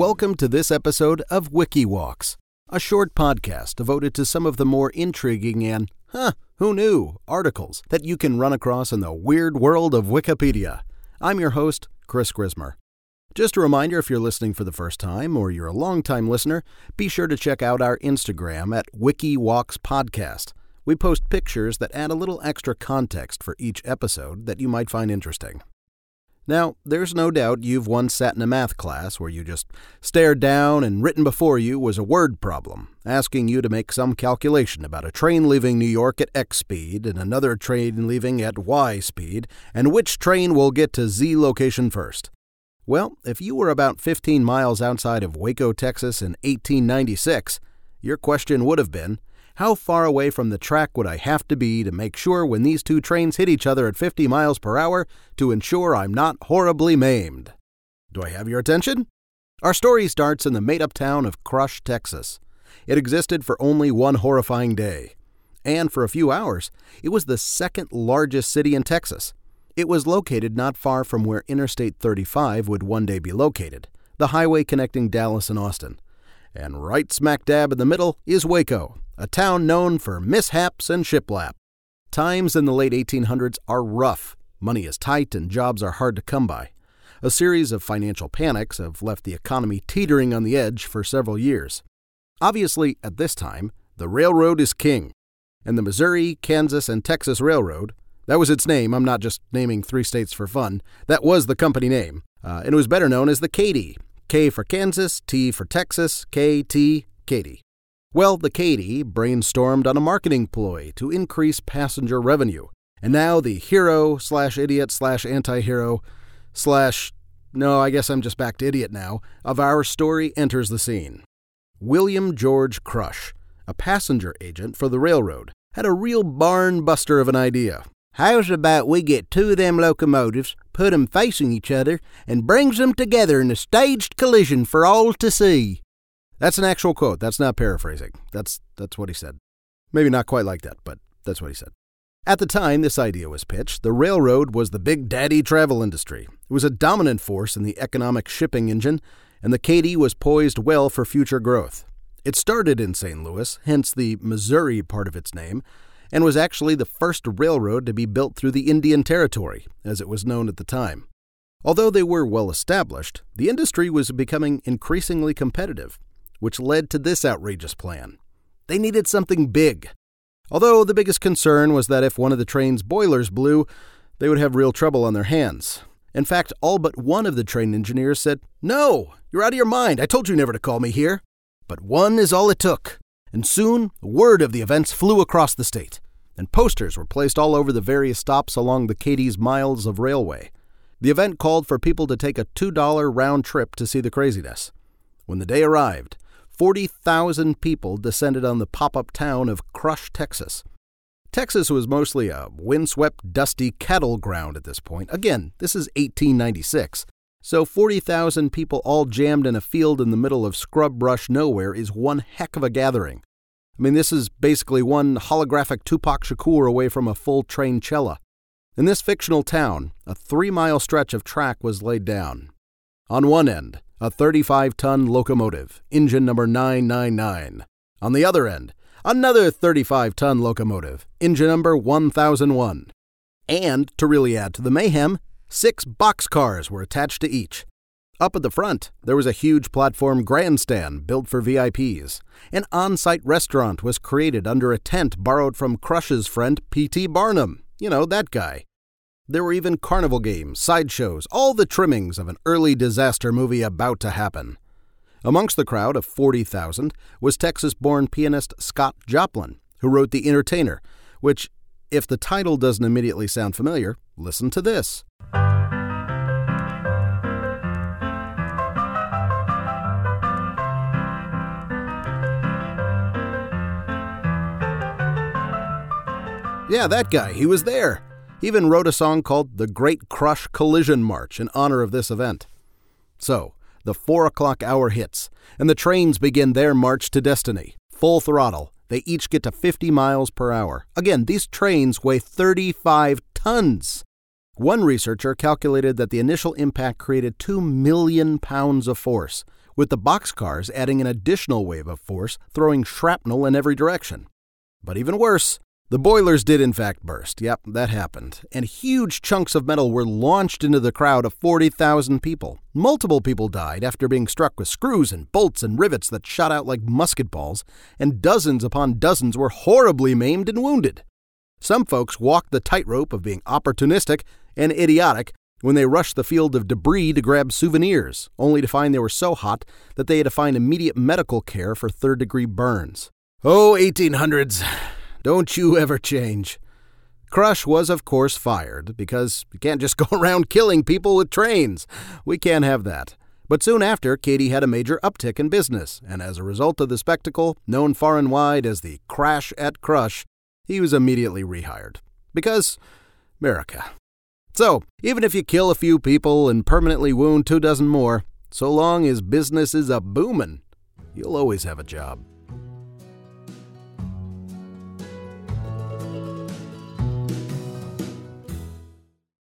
Welcome to this episode of WikiWalks, a short podcast devoted to some of the more intriguing and, huh, who knew, articles that you can run across in the weird world of Wikipedia. I'm your host, Chris Grismer. Just a reminder if you're listening for the first time or you're a long-time listener, be sure to check out our Instagram at WikiWalks Podcast. We post pictures that add a little extra context for each episode that you might find interesting. Now, there's no doubt you've once sat in a math class where you just stared down and written before you was a word problem, asking you to make some calculation about a train leaving New York at X speed and another train leaving at Y speed, and which train will get to Z location first. Well, if you were about 15 miles outside of Waco, Texas in 1896, your question would have been how far away from the track would I have to be to make sure when these two trains hit each other at 50 miles per hour to ensure I'm not horribly maimed? Do I have your attention? Our story starts in the made up town of Crush, Texas. It existed for only one horrifying day. And for a few hours, it was the second largest city in Texas. It was located not far from where Interstate 35 would one day be located, the highway connecting Dallas and Austin. And right smack dab in the middle is Waco, a town known for mishaps and shiplap. Times in the late 1800s are rough. Money is tight and jobs are hard to come by. A series of financial panics have left the economy teetering on the edge for several years. Obviously, at this time, the railroad is king. And the Missouri, Kansas, and Texas Railroad, that was its name, I'm not just naming three states for fun, that was the company name, uh, and it was better known as the Katy. K for Kansas, T for Texas, K, T, Katy. Well, the Katy brainstormed on a marketing ploy to increase passenger revenue. And now the hero slash idiot slash anti hero slash, no, I guess I'm just back to idiot now, of our story enters the scene. William George Crush, a passenger agent for the railroad, had a real barn buster of an idea. How's about we get two of them locomotives, put 'em facing each other, and brings 'em together in a staged collision for all to see? That's an actual quote. That's not paraphrasing. That's that's what he said. Maybe not quite like that, but that's what he said. At the time this idea was pitched, the railroad was the big daddy travel industry. It was a dominant force in the economic shipping engine, and the Katy was poised well for future growth. It started in St. Louis, hence the Missouri part of its name, and was actually the first railroad to be built through the Indian Territory, as it was known at the time. Although they were well established, the industry was becoming increasingly competitive, which led to this outrageous plan. They needed something big. Although the biggest concern was that if one of the train's boilers blew, they would have real trouble on their hands. In fact, all but one of the train engineers said, No, you're out of your mind. I told you never to call me here. But one is all it took. And soon, word of the events flew across the state, and posters were placed all over the various stops along the Katy's miles of railway. The event called for people to take a $2 round trip to see the craziness. When the day arrived, 40,000 people descended on the pop up town of Crush, Texas. Texas was mostly a windswept, dusty cattle ground at this point. Again, this is 1896. So 40,000 people all jammed in a field in the middle of scrub brush nowhere is one heck of a gathering. I mean, this is basically one holographic Tupac Shakur away from a full train cella. In this fictional town, a three mile stretch of track was laid down. On one end, a 35 ton locomotive, engine number 999. On the other end, another 35 ton locomotive, engine number 1001. And, to really add to the mayhem, six boxcars were attached to each. Up at the front, there was a huge platform grandstand built for VIPs. An on site restaurant was created under a tent borrowed from Crush's friend P.T. Barnum. You know, that guy. There were even carnival games, sideshows, all the trimmings of an early disaster movie about to happen. Amongst the crowd of 40,000 was Texas born pianist Scott Joplin, who wrote The Entertainer, which, if the title doesn't immediately sound familiar, listen to this. Yeah, that guy, he was there. He even wrote a song called The Great Crush Collision March in honor of this event. So, the four o'clock hour hits, and the trains begin their march to destiny. Full throttle. They each get to 50 miles per hour. Again, these trains weigh 35 tons. One researcher calculated that the initial impact created 2 million pounds of force, with the boxcars adding an additional wave of force, throwing shrapnel in every direction. But even worse, the boilers did in fact burst. Yep, that happened. And huge chunks of metal were launched into the crowd of 40,000 people. Multiple people died after being struck with screws and bolts and rivets that shot out like musket balls, and dozens upon dozens were horribly maimed and wounded. Some folks walked the tightrope of being opportunistic and idiotic when they rushed the field of debris to grab souvenirs, only to find they were so hot that they had to find immediate medical care for third degree burns. Oh, 1800s. Don't you ever change. Crush was, of course, fired because you can't just go around killing people with trains. We can't have that. But soon after, Katy had a major uptick in business, and as a result of the spectacle, known far and wide as the Crash at Crush, he was immediately rehired. Because America. So, even if you kill a few people and permanently wound two dozen more, so long as business is a boomin', you'll always have a job.